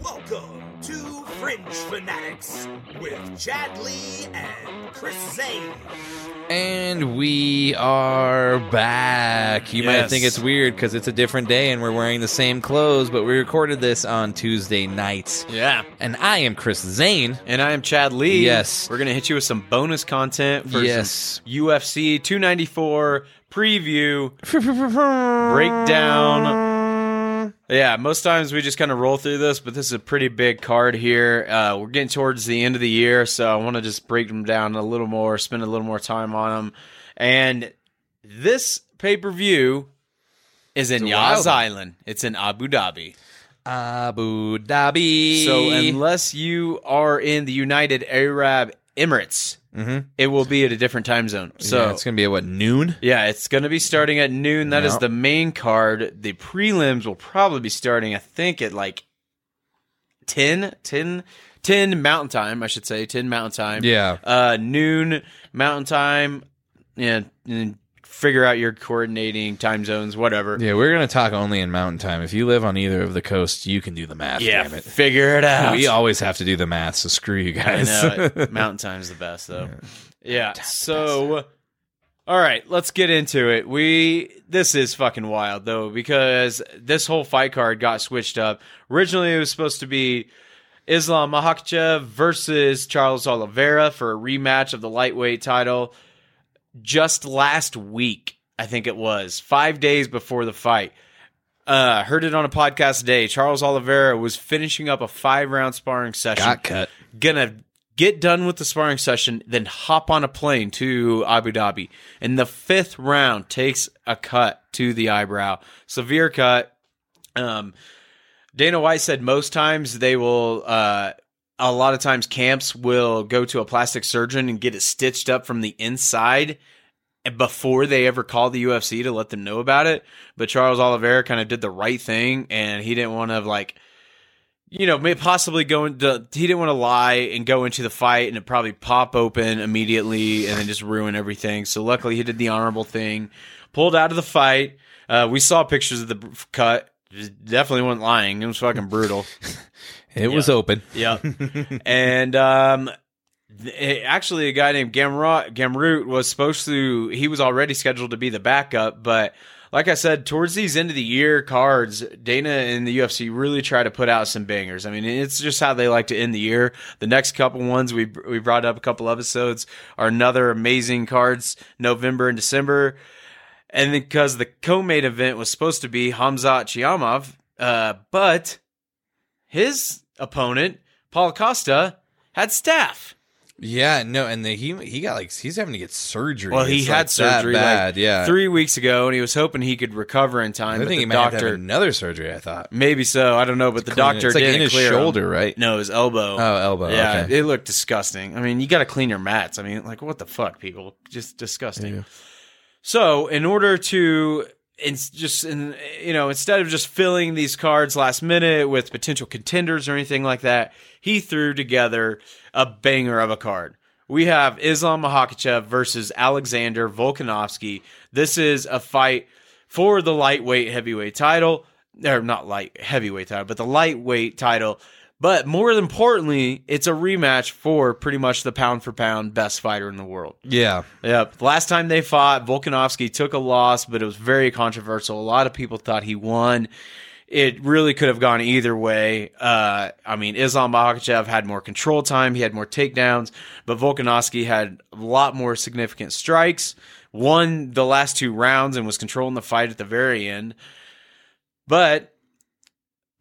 Welcome to Fringe Fanatics with Chad Lee and Chris Zane. And we are back. You might think it's weird because it's a different day and we're wearing the same clothes, but we recorded this on Tuesday night. Yeah. And I am Chris Zane. And I am Chad Lee. Yes. We're going to hit you with some bonus content for Yes. some UFC 294 preview, breakdown. Yeah, most times we just kind of roll through this, but this is a pretty big card here. Uh, we're getting towards the end of the year, so I want to just break them down a little more, spend a little more time on them. And this pay per view is in It's a wild Yas. Island. It's in Abu Dhabi. Abu Dhabi. So unless you are in the United Arab Emirates, it will be at a different time zone. So yeah, it's going to be at what, noon? yeah, it's going to be starting at noon. That is Yep. the main card. The prelims will probably be starting, I think, at like 10, 10, 10 mountain time, I should say, 10 mountain time. Yeah. Uh, noon mountain time. Yeah. And figure out your coordinating time zones, whatever. Yeah, we're going to talk only in mountain time. If you live on either of the coasts, you can do the math, Yeah, damn it. figure it out. We always have to do the math, so screw you I guys. know. Mountain Time's the best though. Yeah. So uh, all right, let's get into it. We this is fucking wild though because this whole fight card got switched up. Originally it was supposed to be Islam Makhachev versus Charles Oliveira for a rematch of the lightweight title just last week, I think it was, 5 days before the fight. Uh, heard it on a podcast today. Charles Oliveira was finishing up a five round sparring session Got cut. gonna get done with the sparring session, then hop on a plane to Abu Dhabi. And the fifth round takes a cut to the eyebrow, severe cut. Um, Dana White said most times they will. Uh, a lot of times camps will go to a plastic surgeon and get it stitched up from the inside before they ever called the UFC to let them know about it. But Charles Oliveira kind of did the right thing and he didn't want to like you know, may possibly go into he didn't want to lie and go into the fight and it probably pop open immediately and then just ruin everything. So luckily he did the honorable thing, pulled out of the fight. Uh, we saw pictures of the cut. Definitely wasn't lying. It was fucking brutal. It was open. Yeah. and um actually a guy named Gamrot Gamroot was supposed to he was already scheduled to be the backup, but like I said, towards these end of the year cards, Dana and the UFC really try to put out some bangers. I mean, it's just how they like to end the year. The next couple ones we we brought up a couple episodes are another amazing cards, November and December. And because the co-main event was supposed to be Hamzat Chiamov, uh, but his opponent, Paul Costa, had staph. Yeah, no, and the, he he got like he's having to get surgery. Well, he It's, had like, surgery bad, like yeah. three weeks ago, and he was hoping he could recover in time. I think the he might have doctor, have another surgery. I thought maybe so. I don't know, but the it. doctor It's like didn't in his clear him. shoulder, right? No, his elbow. Oh, elbow. Yeah, okay. it looked disgusting. I mean, you got to clean your mats. I mean, like what the fuck, people? Just disgusting. Yeah. So, in order to it's just in, you know instead of just filling these cards last minute with potential contenders or anything like that, he threw together a banger of a card. We have Islam Makhachev versus Alexander Volkanovski. This is a fight for the lightweight heavyweight title, or not light heavyweight title, but the lightweight title. But more importantly, it's a rematch for pretty much the pound for pound best fighter in the world. yeah, Yep. Last time they fought, Volkanovski took a loss, but it was very controversial. A lot of people thought he won. It really could have gone either way. Uh, I mean, Islam Makhachev had more control time. He had more takedowns, but Volkanovski had a lot more significant strikes. Won the last two rounds and was controlling the fight at the very end. But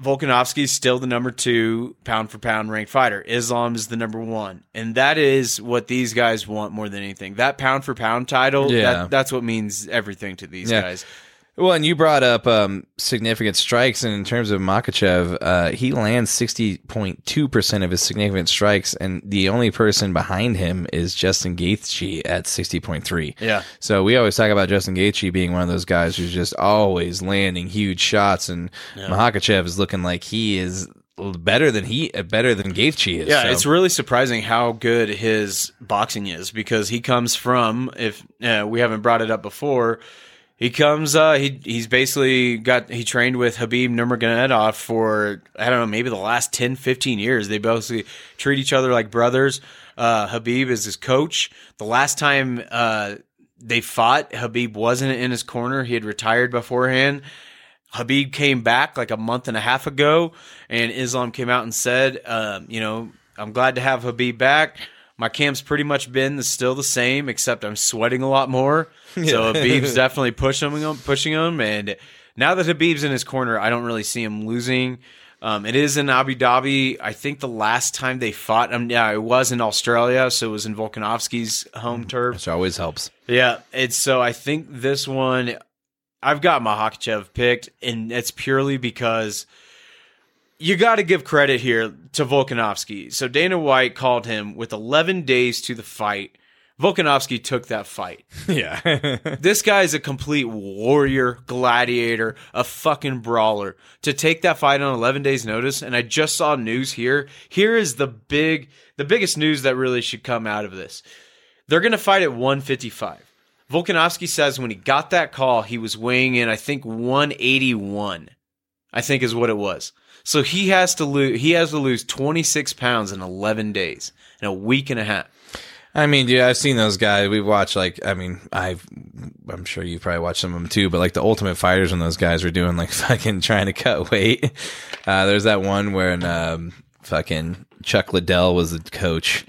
Volkanovski's still the number two pound for pound ranked fighter. Islam is the number one. And that is what these guys want more than anything. That pound for pound title, Yeah. that, that's what means everything to these Yeah. guys. Well, and you brought up um, significant strikes, and in terms of Makhachev, uh, he lands sixty point two percent of his significant strikes, and the only person behind him is Justin Gaethje at sixty point three. Yeah. So we always talk about Justin Gaethje being one of those guys who's just always landing huge shots, and Makhachev is looking like he is better than he better than Gaethje is. Yeah, So- it's really surprising how good his boxing is because he comes from, if uh, we haven't brought it up before, he comes. Uh, he he's basically got he trained with Habib Nurmagomedov for I don't know maybe the last 10, 15 years. They basically treat each other like brothers. Uh, Habib is his coach. The last time uh, they fought, Habib wasn't in his corner. He had retired beforehand. Habib came back like a month and a half ago, and Islam came out and said, um, you know, I'm glad to have Habib back. My camp's pretty much been the, still the same, except I'm sweating a lot more. So Habib's definitely pushing him, pushing him, and now that Habib's in his corner, I don't really see him losing. Um, it is in Abu Dhabi. I think the last time they fought, um, yeah, it was in Australia, so it was in Volkanovski's home turf. Which always helps. Yeah, it's so I think this one I've got Mahakachev picked, and it's purely because you got to give credit here to Volkanovski. So Dana White called him with 11 days to the fight. Volkanovski took that fight. Yeah. This guy is a complete warrior, gladiator, a fucking brawler. To take that fight on 11 days notice, and I just saw news here. Here is the big, the biggest news that really should come out of this. They're going to fight at 155. Volkanovski says when he got that call, he was weighing in, I think 181. I think is what it was. So he has to lose. He has to lose 26 pounds in 11 days, in a week and a half. I mean, dude, I've seen those guys. We've watched like, I mean, I've, I'm sure you've probably watched some of them too, but like the Ultimate Fighters when those guys were doing like fucking trying to cut weight. Uh, there's that one where um, fucking Chuck Liddell was the coach.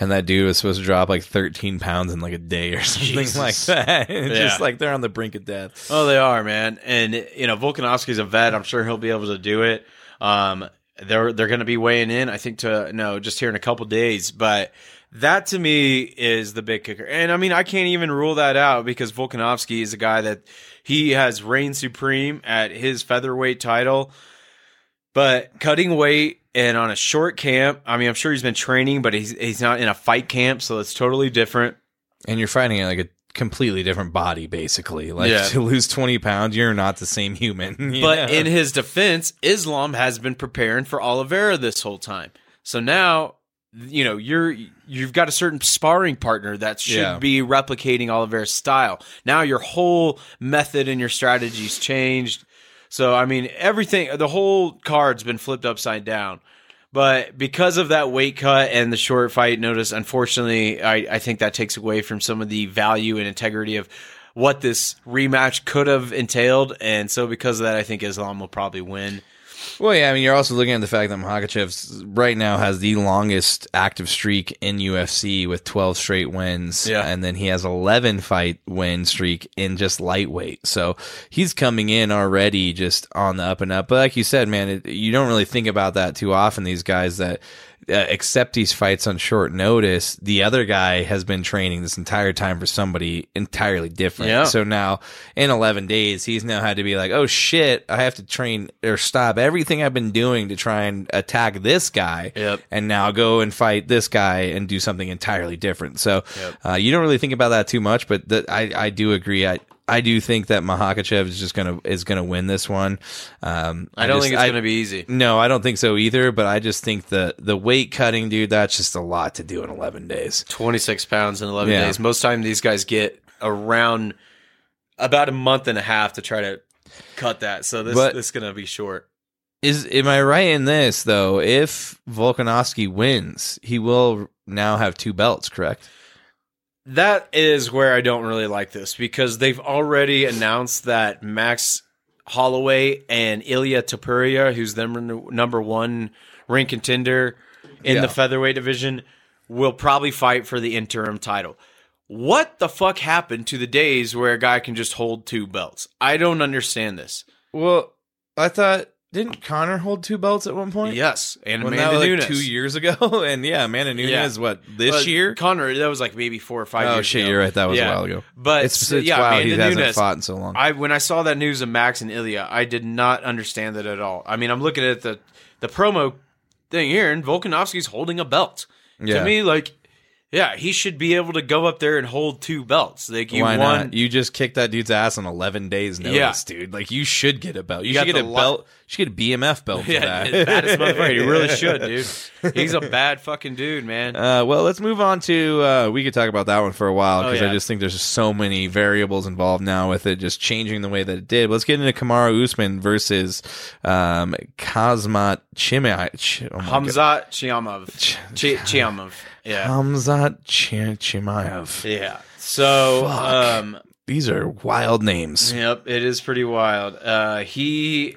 And that dude was supposed to drop like 13 pounds in like a day or something Jesus. like that. Yeah. Just like they're on the brink of death. Oh, they are, man. And you know, Volkanovski's a vet. I'm sure he'll be able to do it. Um, they're they're going to be weighing in. I think to no, just here in a couple days. But that to me is the big kicker. And I mean, I can't even rule that out because Volkanovski is a guy that he has reigned supreme at his featherweight title. But cutting weight and on a short camp, I mean, I'm sure he's been training, but he's he's not in a fight camp, so it's totally different. And you're fighting it like a completely different body, basically. Like Yeah. to lose 20 pounds, you're not the same human. But know? in his defense, Islam has been preparing for Oliveira this whole time. So now, you know, you're you've got a certain sparring partner that should Yeah. be replicating Oliveira's style. Now your whole method and your strategy's changed. So I mean, everything the whole card's been flipped upside down. But because of that weight cut and the short fight notice, unfortunately, I, I think that takes away from some of the value and integrity of what this rematch could have entailed. And so, because of that, I think Islam will probably win. Well, yeah, I mean, you're also looking at the fact that Mahakachev right now has the longest active streak in UFC with 12 straight wins. Yeah. And then he has 11 fight win streak in just lightweight. So he's coming in already just on the up and up. But like you said, man, it, you don't really think about that too often. These guys that uh, accept these fights on short notice, the other guy has been training this entire time for somebody entirely different. Yeah. So now in 11 days, he's now had to be like, oh shit, I have to train or stop everything I've been doing to try and attack this guy. Yep. And now go and fight this guy and do something entirely different. So Yep. uh, you don't really think about that too much, but the, I, I do agree. I, I do think that Mahakachev is just gonna is gonna win this one. Um, I don't just- think it's I- going to be easy. No, I don't think so either. But I just think the the weight cutting, dude, that's just a lot to do in eleven days. 26 pounds in 11 Yeah. days. Most time these guys get around about a month and a half to try to cut that. So this, But- this is going to be short. Is am I right in this though? If Volkanovski wins, he will now have two belts, correct? That is where I don't really like this because they've already announced that Max Holloway and Ilya Topuria, who's the number- number one ring contender in Yeah. the featherweight division, will probably fight for the interim title. What the fuck happened to the days where a guy can just hold two belts? I don't understand this. Well, I thought didn't Conor hold two belts at one point? Yes, and When Amanda that like Nunes. two years ago, and yeah, Amanda Nunes, Yeah. what this But year? Conor, that was like maybe four or five. Oh years shit, ago. you're right. That was Yeah. a while ago. But It's, it's yeah, wow, he Amanda hasn't Nunes, fought in so long. I when I saw that news of Max and Ilya, I did not understand that at all. I mean, I'm looking at the the promo thing here, and Volkanovski's holding a belt. Yeah. To me, like Yeah, he should be able to go up there and hold two belts. Like you Why won. not? You just kicked that dude's ass on 11 days notice, Yeah. dude. Like you should get a belt. You, You should got get a the belt. li- should get a BMF belt for Yeah, that. baddest motherfucker. He really should, dude. He's a bad fucking dude, man. Uh, well, let's move on to. Uh, we could talk about that one for a while Oh, because I just think there's so many variables involved now with it just changing the way that it did. Let's get into Kamaru Usman versus um, Kazmat Chimaev. Oh. Hamzat Chiamov. Chi- Chiamov. Yeah. Hamzat Chi- Chimaev. Yeah. So, Fuck. um, These are wild names. Yep, it is pretty wild. Uh, he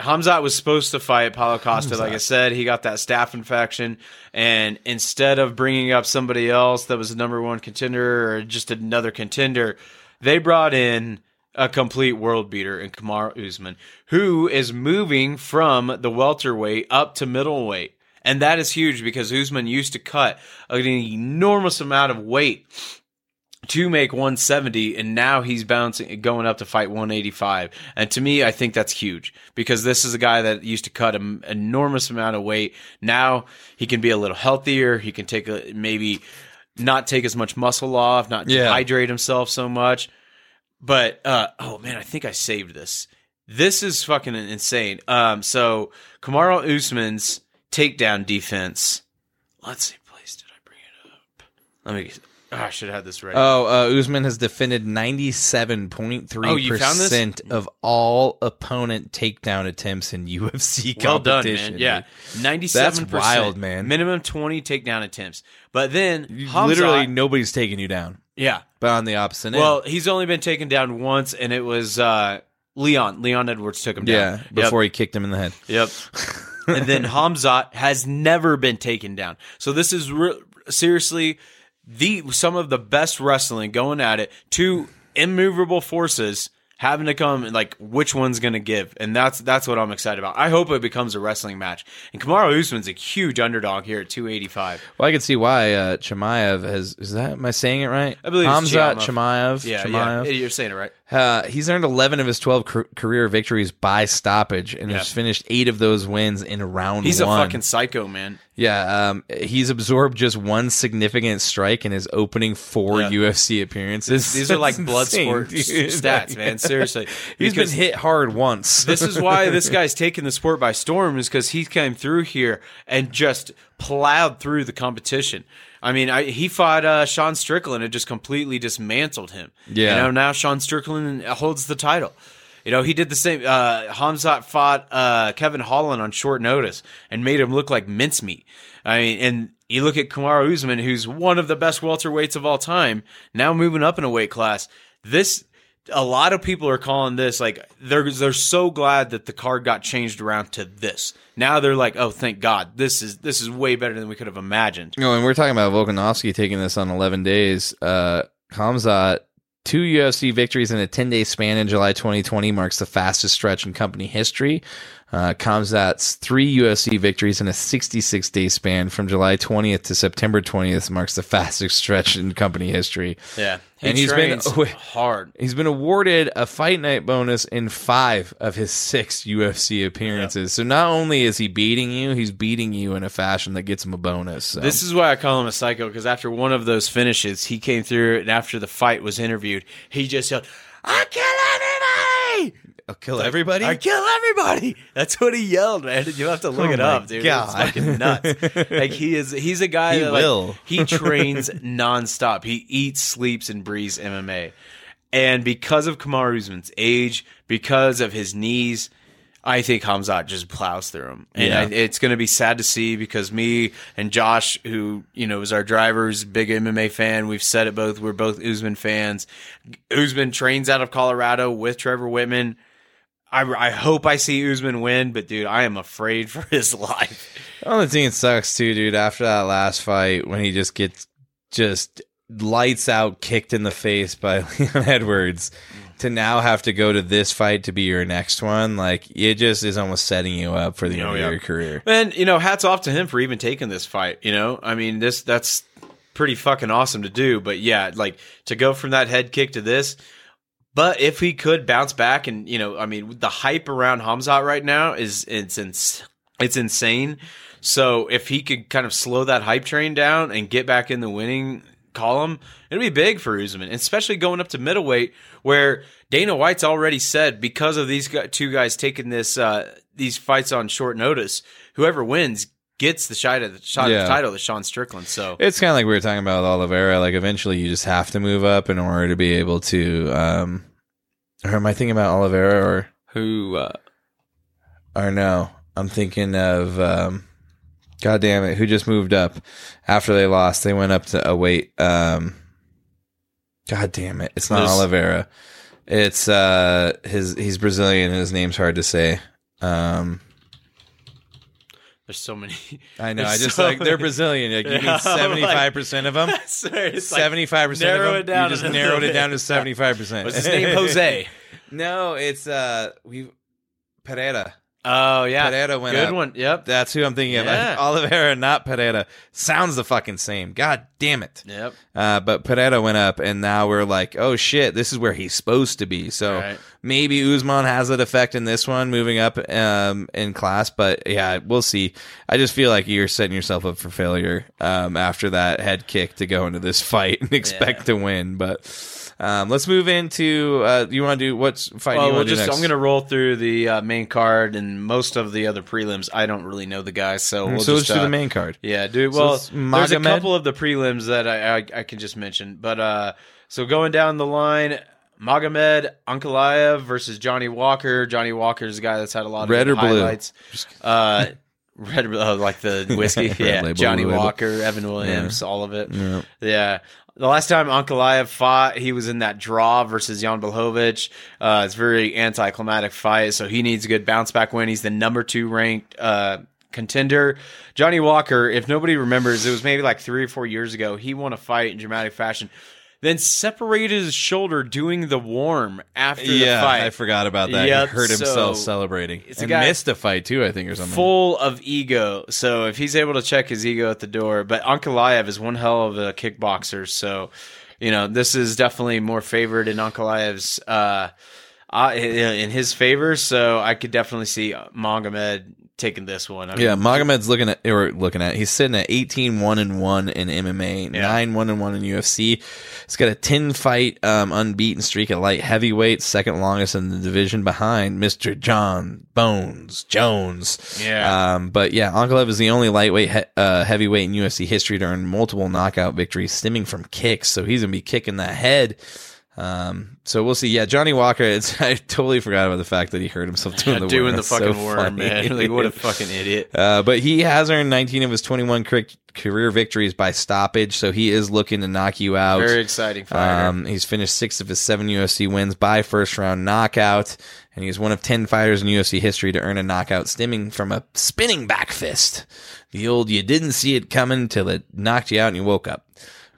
Hamzat was supposed to fight Paulo Costa, like I said. He got that staph infection, and instead of bringing up somebody else that was the number one contender or just another contender, they brought in a complete world beater in Kamar Usman, who is moving from the welterweight up to middleweight. And that is huge because Usman used to cut an enormous amount of weight to make 170 and now he's bouncing going up to fight 185 and to me i think that's huge because this is a guy that used to cut an enormous amount of weight. Now he can be a little healthier. He can take a maybe not take as much muscle off not Yeah. dehydrate himself so much. But uh oh man i think i saved this. This is fucking insane. Um so Kamaru Usman's takedown defense. Let's see please did i bring it up? Let me oh, i should have had this ready Oh, uh, Usman has defended 97.3% Oh, of all opponent takedown attempts in UFC Well done, competition. man. Yeah, dude. ninety-seven. That's wild, man. Minimum twenty takedown attempts, but then Hamzat- Literally, nobody's taking you down. yeah. But on the opposite end. Well, he's only been taken down once, and it was uh, Leon. Leon Edwards took him yeah, down. before he kicked him in the head. Yep. yep. and then Hamzat has never been taken down. So this is re- seriously the some of the best wrestling going at it. Two immovable forces having to come and like which one's going to give, and that's that's what I'm excited about. I hope it becomes a wrestling match. And Kamaru Usman's a huge underdog here at 285. Well, I can see why uh, Chimaev has. Is that am I saying it right? I believe Hamzat Chimaev. Yeah, yeah, you're saying it right. Uh, he's earned 11 of his 12 car- career victories by stoppage and Yeah. has finished eight of those wins in round He's one. a fucking psycho, man. Yeah, um, he's absorbed just one significant strike in his opening four Yeah. UFC appearances. These are like blood insane, sport dude. stats, man. Seriously, He's been hit hard once. this is why this guy's taking the sport by storm is because he came through here and just plowed through the competition. I mean, I, he fought uh, Sean Strickland and just completely dismantled him. Yeah. You know, now Sean Strickland holds the title. You know, he did the same. Uh, Hamzat fought uh, Kevin Holland on short notice and made him look like mincemeat. I mean, and you look at Kamaru Usman, who's one of the best welterweights of all time, now moving up in a weight class. This a lot of people are calling this like they're they're so glad that the card got changed around to this. Now they're like, oh, thank God, this is this is way better than we could have imagined. No, and we're talking about Volkanovski taking this on 11 days. Uh, Hamzat, two UFC victories in a 10 day span in July 2020 marks the fastest stretch in company history. Uh, Kamzat's three UFC victories in a 66 day span from July 20th to September 20th marks the fastest stretch in company history. Yeah, he And he's been- hard. He's been awarded a fight night bonus in five of his six UFC appearances. So not only is he beating you, he's beating you in a fashion that gets him a bonus. So. This is why I call him a psycho because after one of those finishes, he came through and after the fight was interviewed, he just yelled, "I kill everybody! I'll kill everybody. I kill everybody!" That's what he yelled, man. You have to look Oh it up, dude. God. It's fucking nuts. like he is, he's a guy He that like, will. he trains nonstop. He eats, sleeps, and breathes MMA. And because of Kamar Usman's age, because of his knees, I think Hamzat just plows through him. And Yeah. I, it's going to be sad to see because me and Josh, who, you know, is our driver's big MMA fan, we've said it both. We're both Usman fans. Usman trains out of Colorado with Trevor Wittman. I, I hope I see Usman win, but dude, I am afraid for his life. The only thing that sucks too, dude, after that last fight when he just gets just lights out kicked in the face by Leon Edwards to now have to go to this fight to be your next one, like it just is almost setting you up for the Oh, end yeah. of your career. And you know, hats off to him for even taking this fight. You know, I mean, this that's pretty fucking awesome to do. But yeah, like to go from that head kick to this. But if he could bounce back, and you know, I mean, the hype around Hamzat right now is it's ins- it's insane. So if he could kind of slow that hype train down and get back in the winning column, it'd be big for Usman, especially going up to middleweight where Dana White's already said because of these two guys taking this uh, these fights on short notice, whoever wins gets the shot at the shot at Yeah. the title to Sean Strickland. So It's kind of like we were talking about with Oliveira. Like eventually, you just have to move up in order to be able to. Um, or am I thinking about Oliveira or who uh, or no? I'm thinking of. Um, God damn it! Who just moved up after they lost? They went up to a weight. Um, God damn it! It's not There's- Oliveira. It's uh his. He's Brazilian. and His name's hard to say. Um, there's so many. I know. I just so like they're Brazilian. Like, you Yeah, need seventy five percent of them. Sorry, Seventy five percent of narrow them. it down you just narrowed it down to seventy five percent. What's his name? Jose. no, it's uh we Pereira. Oh yeah, Pereira went good up. one. Yep, That's who I'm thinking of. Yeah. Oliveira, not Pereira. Sounds the fucking same. God damn it. yep. Uh, but Pereira went up, and now we're like, oh shit, this is where he's supposed to be. So Right. maybe Usman has that effect in this one, moving up um, in class. But yeah, we'll see. I just feel like you're setting yourself up for failure um, after that head kick to go into this fight and expect Yeah. to win. But um, let's move into. Uh, you want to do what's fight? Well, we'll do just? I'm gonna roll through the uh, main card and most of the other prelims. I don't really know the guys, so we'll so let's just do uh, the main card. Yeah, dude. So Well, it's there's a couple of the prelims that I, I I can just mention, but uh, so going down the line, Magomed Ankalaev versus Johnny Walker. Johnny Walker is a guy that's had a lot of Red or blue? highlights. Uh, red, oh, like the whiskey. Yeah, label, Johnny. Walker, Evan Williams, all of it. Yeah. Yeah. The last time Ankalaev fought, he was in that draw versus Jan Blachowicz. Uh, it's very anticlimactic fight, so he needs a good bounce back win. He's the number two ranked uh, contender. Johnny Walker, if nobody remembers, it was maybe like three or four years ago. He won a fight in dramatic fashion, then separated his shoulder doing the warm after Yeah, the fight. I forgot about that. Yep, he hurt himself so celebrating. it's a and missed a fight too, I think, or something. full of ego. So if he's able to check his ego at the door, but Ankalaev is one hell of a kickboxer. So you know this is definitely more favored in Ankalaev's uh, uh, in his favor. So I could definitely see Magomed taking this one. I mean, Yeah, Magomed's looking at or looking at. He's sitting at 18 1 and 1 in MMA, Yeah. 9 1 and 1 in UFC. He's got a 10 fight um, unbeaten streak at light heavyweight, second longest in the division behind Mr. John Bones Jones. Yeah. Um, but yeah, Ankalev is the only lightweight he- uh, heavyweight in UFC history to earn multiple knockout victories stemming from kicks. So he's going to be kicking the head. Um, so we'll see. Yeah, Johnny Walker. It's I totally forgot about the fact that he hurt himself doing the doing worm. the That's so fucking worm, funny. man. Like what a fucking idiot. Uh, but he has earned 19 of his 21 career victories by stoppage, so he is looking to knock you out. Very exciting fighter. Um, he's finished six of his seven UFC wins by first round knockout, and he's one of 10 fighters in UFC history to earn a knockout stemming from a spinning back fist. The old you didn't see it coming till it knocked you out and you woke up.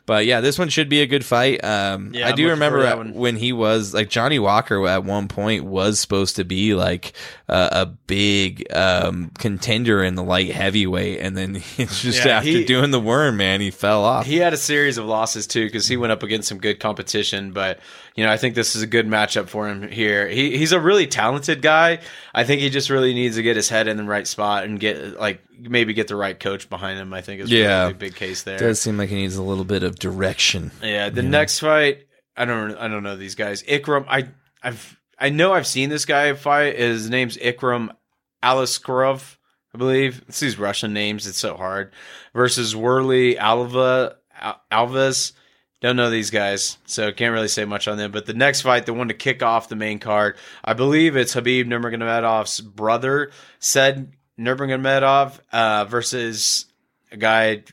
But yeah, this one should be a good fight. Um, Yeah, I do remember that at- one. when he was like Johnny Walker at one point was supposed to be like uh, a big um, contender in the light heavyweight, and then it's just Yeah, after he- doing the worm, man, he fell off. He had a series of losses too because he went up against some good competition. But you know, I think this is a good matchup for him here. He he's a really talented guy. I think he just really needs to get his head in the right spot and get like maybe get the right coach behind him. I think is Yeah. really a big case there. does seem like he needs a little bit of direction. Yeah, the next fight, I don't, I don't know these guys. Ikram, I, I've, I know I've seen this guy fight. His name's Ikram Aliskarov, I believe. It's these Russian names. It's so hard. Versus Warlley Alva Al- Alves. Don't know these guys, so can't really say much on them. But the next fight, the one to kick off the main card, I believe it's Habib Nurmagomedov's brother, said Nurmagomedov, uh, versus a guy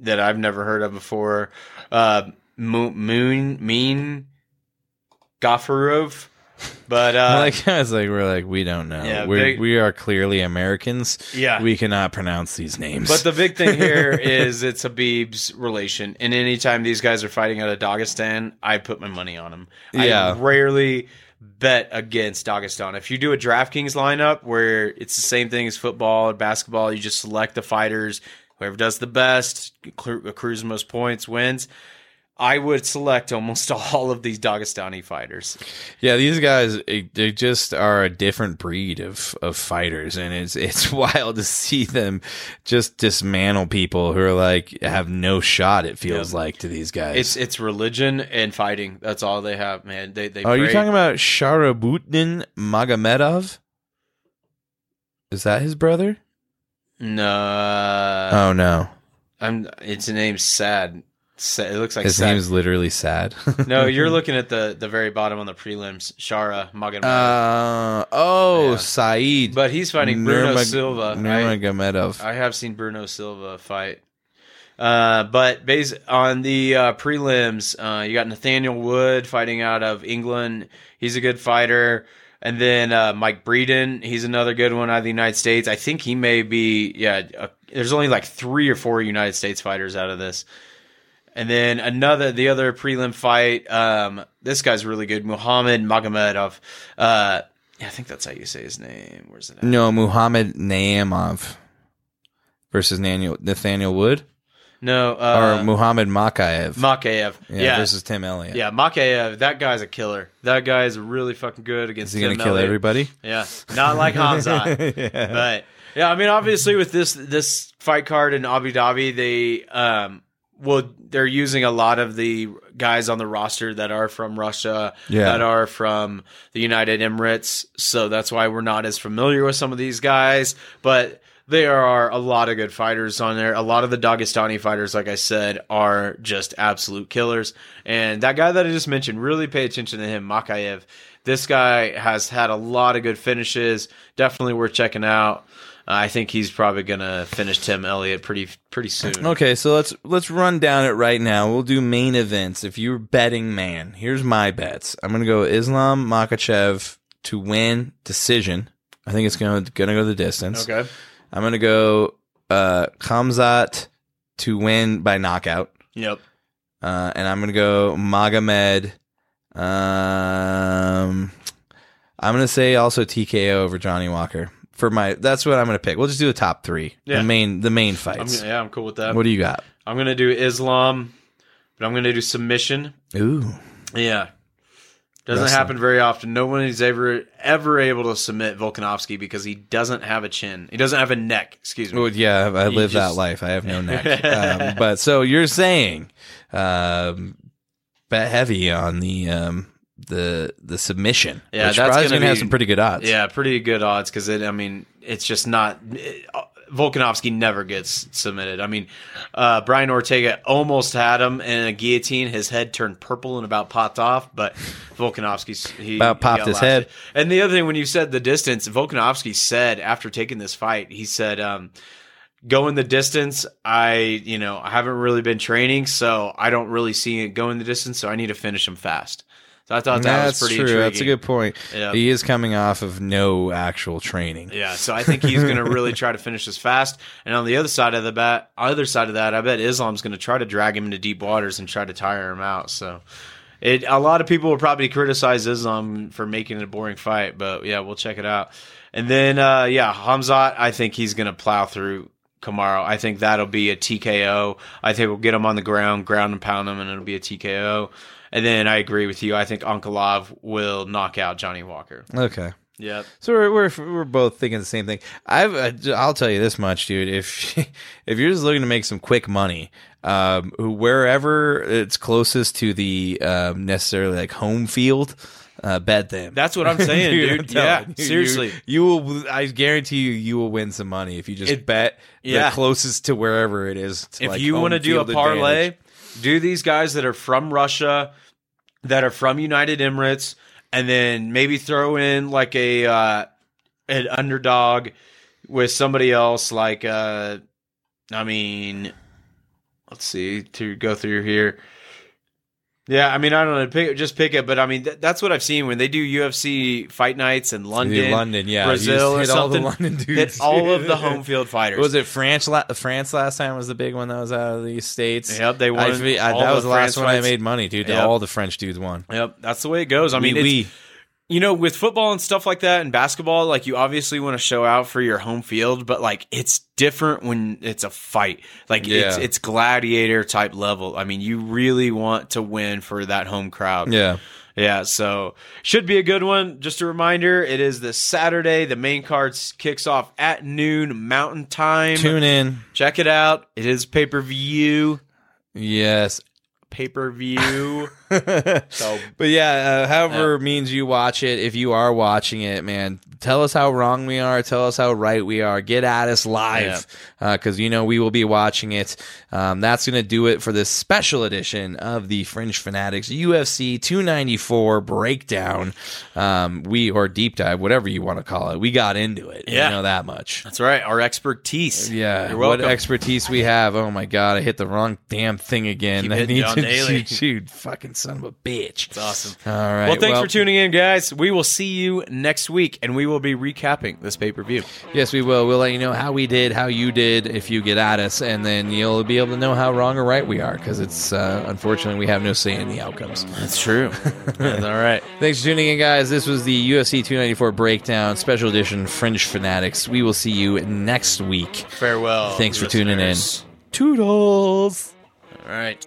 that I've never heard of before, uh, Moon Mean Gafarov. But uh, like I was like, we're like, we don't know. Yeah, we big- we are clearly Americans. Yeah. we cannot pronounce these names. But the big thing here is it's Habib's relation, and anytime these guys are fighting out of Dagestan, I put my money on them. Yeah. I rarely bet against Dagestan. If you do a DraftKings lineup where it's the same thing as football or basketball, you just select the fighters. Whoever does the best, accrues the most points, wins. I would select almost all of these Dagestani fighters. Yeah, these guys they just are a different breed of of fighters, and it's it's wild to see them just dismantle people who are like have no shot. It feels Yeah. like to these guys. It's it's religion and fighting. That's all they have, man. They they. Are you talking about Sharabutdin Magomedov? Is that his brother? No, oh no, I'm. Its name's sad. It looks like his sad. name's literally sad. no, you're looking at the the very bottom on the prelims. Shara Magomedov. Uh, oh, Yeah. Saeed. but he's fighting Bruno Nurmag- Silva. I- Nurmagomedov. I have seen Bruno Silva fight. Uh, but based on the uh, prelims, uh, you got Nathaniel Wood fighting out of England. He's a good fighter. And then uh, Mike Breeden, he's another good one out of the United States. I think he may be, yeah, uh, there's only like three or four United States fighters out of this. And then another, the other prelim fight, um, this guy's really good, Muhammad Magomedov. Uh, yeah, I think that's how you say his name. Where's it at? no, Muhammad Naimov versus Nathaniel, Nathaniel Wood No, uh, or Muhammad Mokaev. Mokaev. yeah, Yeah. versus Tim Elliott. Yeah, Mokaev, that guy's a killer. That guy is really fucking good against Is he gonna kill Elliott. everybody? Yeah, not like Hamzat. yeah. but yeah, I mean, obviously with this this fight card in Abu Dhabi, they um well they're using a lot of the guys on the roster that are from Russia, Yeah. that are from the United Emirates. So that's why we're not as familiar with some of these guys, but. There are a lot of good fighters on there. A lot of the Dagestani fighters, like I said, are just absolute killers. And that guy that I just mentioned, really pay attention to him, Mokaev. This guy has had a lot of good finishes. Definitely worth checking out. Uh, I think he's probably gonna finish Tim Elliott pretty pretty soon. Okay, so let's let's run down it right now. We'll do main events. If you're betting man, here's my bets. I'm gonna go Islam Makhachev to win decision. I think it's gonna gonna go the distance. Okay. I'm gonna go uh Kamzat to win by knockout. Yep. Uh, and I'm gonna go Magomed. Um, I'm gonna say also TKO over Johnny Walker for my. That's what I'm gonna pick. We'll just do the top three. Yeah. The main the main I'm, fights. yeah, I'm cool with that. What do you got? I'm gonna do Islam, but I'm gonna do submission. Ooh. Yeah. Doesn't Wrestling. happen very often. No one is ever ever able to submit Volkanovski because he doesn't have a chin. He doesn't have a neck. Excuse me. Well, yeah, I live that life. I have no neck. um, but so you're saying, um, bet heavy on the um, the the submission. Yeah, which that's probably gonna gonna have some pretty good odds. Yeah, pretty good odds because it. I mean, it's just not. It, Volkanovski never gets submitted. I mean, uh, Brian Ortega almost had him in a guillotine. His head turned purple and about popped off, but Volkanovski he About popped got his head. And the other thing, when you said the distance, Volkanovski said after taking this fight, he said, um, "Going the distance, I you know I haven't really been training, so I don't really see it going the distance. So I need to finish him fast." So I thought that That's was pretty true. intriguing. That's a good point. Yeah. He is coming off of no actual training. Yeah, so I think he's going to really try to finish this fast. And on the other side of the bat, other side of that, I bet Islam's going to try to drag him into deep waters and try to tire him out. So, it a lot of people will probably criticize Islam for making it a boring fight, but yeah, we'll check it out. And then, uh, yeah, Hamzat, I think he's going to plow through Kamaro. I think that'll be a TKO. I think we'll get him on the ground, ground and pound him, and it'll be a TKO. And then I agree with you. I think Ankalov will knock out Johnny Walker. Okay. Yep. So we're, we're we're both thinking the same thing. I've uh, I'll tell you this much, dude. If if you're just looking to make some quick money, um, wherever it's closest to the um, necessarily like home field, uh, bet them. That's what I'm saying, dude. I'm Yeah, you, you- seriously. you, will. I guarantee you, you will win some money if you just It- bet yeah. the closest to wherever it is. to, if like, you want to do a parlay, advantage. do these guys that are from Russia, that are from United Emirates, and then maybe throw in like a uh, an underdog with somebody else. Like, uh, I mean, let's see to go through here. Yeah, I mean, I don't know. Pick, just pick it, but I mean, th- that's what I've seen when they do UFC fight nights in London, London, yeah, Brazil, or hit all the something. London Hit all of the home field fighters. Was it France? La- France last time was the big one that was out of the states. Yep, they won I, I- that was the last France one I made money, dude. Yep. All the French dudes won. Yep, that's the way it goes. I mean, we, it's, you know, with football and stuff like that and basketball, like you obviously want to show out for your home field, but like it's different when it's a fight. Like it's Yeah. it's gladiator type level. I mean, you really want to win for that home crowd. Yeah. Yeah, so should be a good one. Just a reminder, it is this Saturday. The main card kicks off at noon Mountain Time. Tune in. Check it out. It is pay per view. Yes. Pay per view. so But yeah, uh, however means you watch it, if you are watching it, man, tell us how wrong we are. Tell us how right we are. Get at us live because you know we will be watching it. Um, that's going to do it for this special edition of the Fringe Fanatics UFC 294 breakdown. Um, we or deep dive, whatever you want to call it. We got into it. Yeah. You know that much. that's right. Our expertise. Yeah, You're what expertise we have. Oh my god, I hit the wrong damn thing again. Keep I need to Daly. shoot, fucking son of a bitch. It's awesome. All right. Well, thanks for tuning in, guys. We will see you next week, and we will be recapping this pay per view. Yes, we will. We'll let you know how we did, how you did, if you get at us, and then you'll be able to know how wrong or right we are. Because it's uh, unfortunately we have no say in the outcomes. That's true. That's all right. Thanks for tuning in, guys. This was the UFC 294 breakdown, special edition Fringe Fanatics. We will see you next week. Farewell. Thanks for tuning in. Toodles. All right.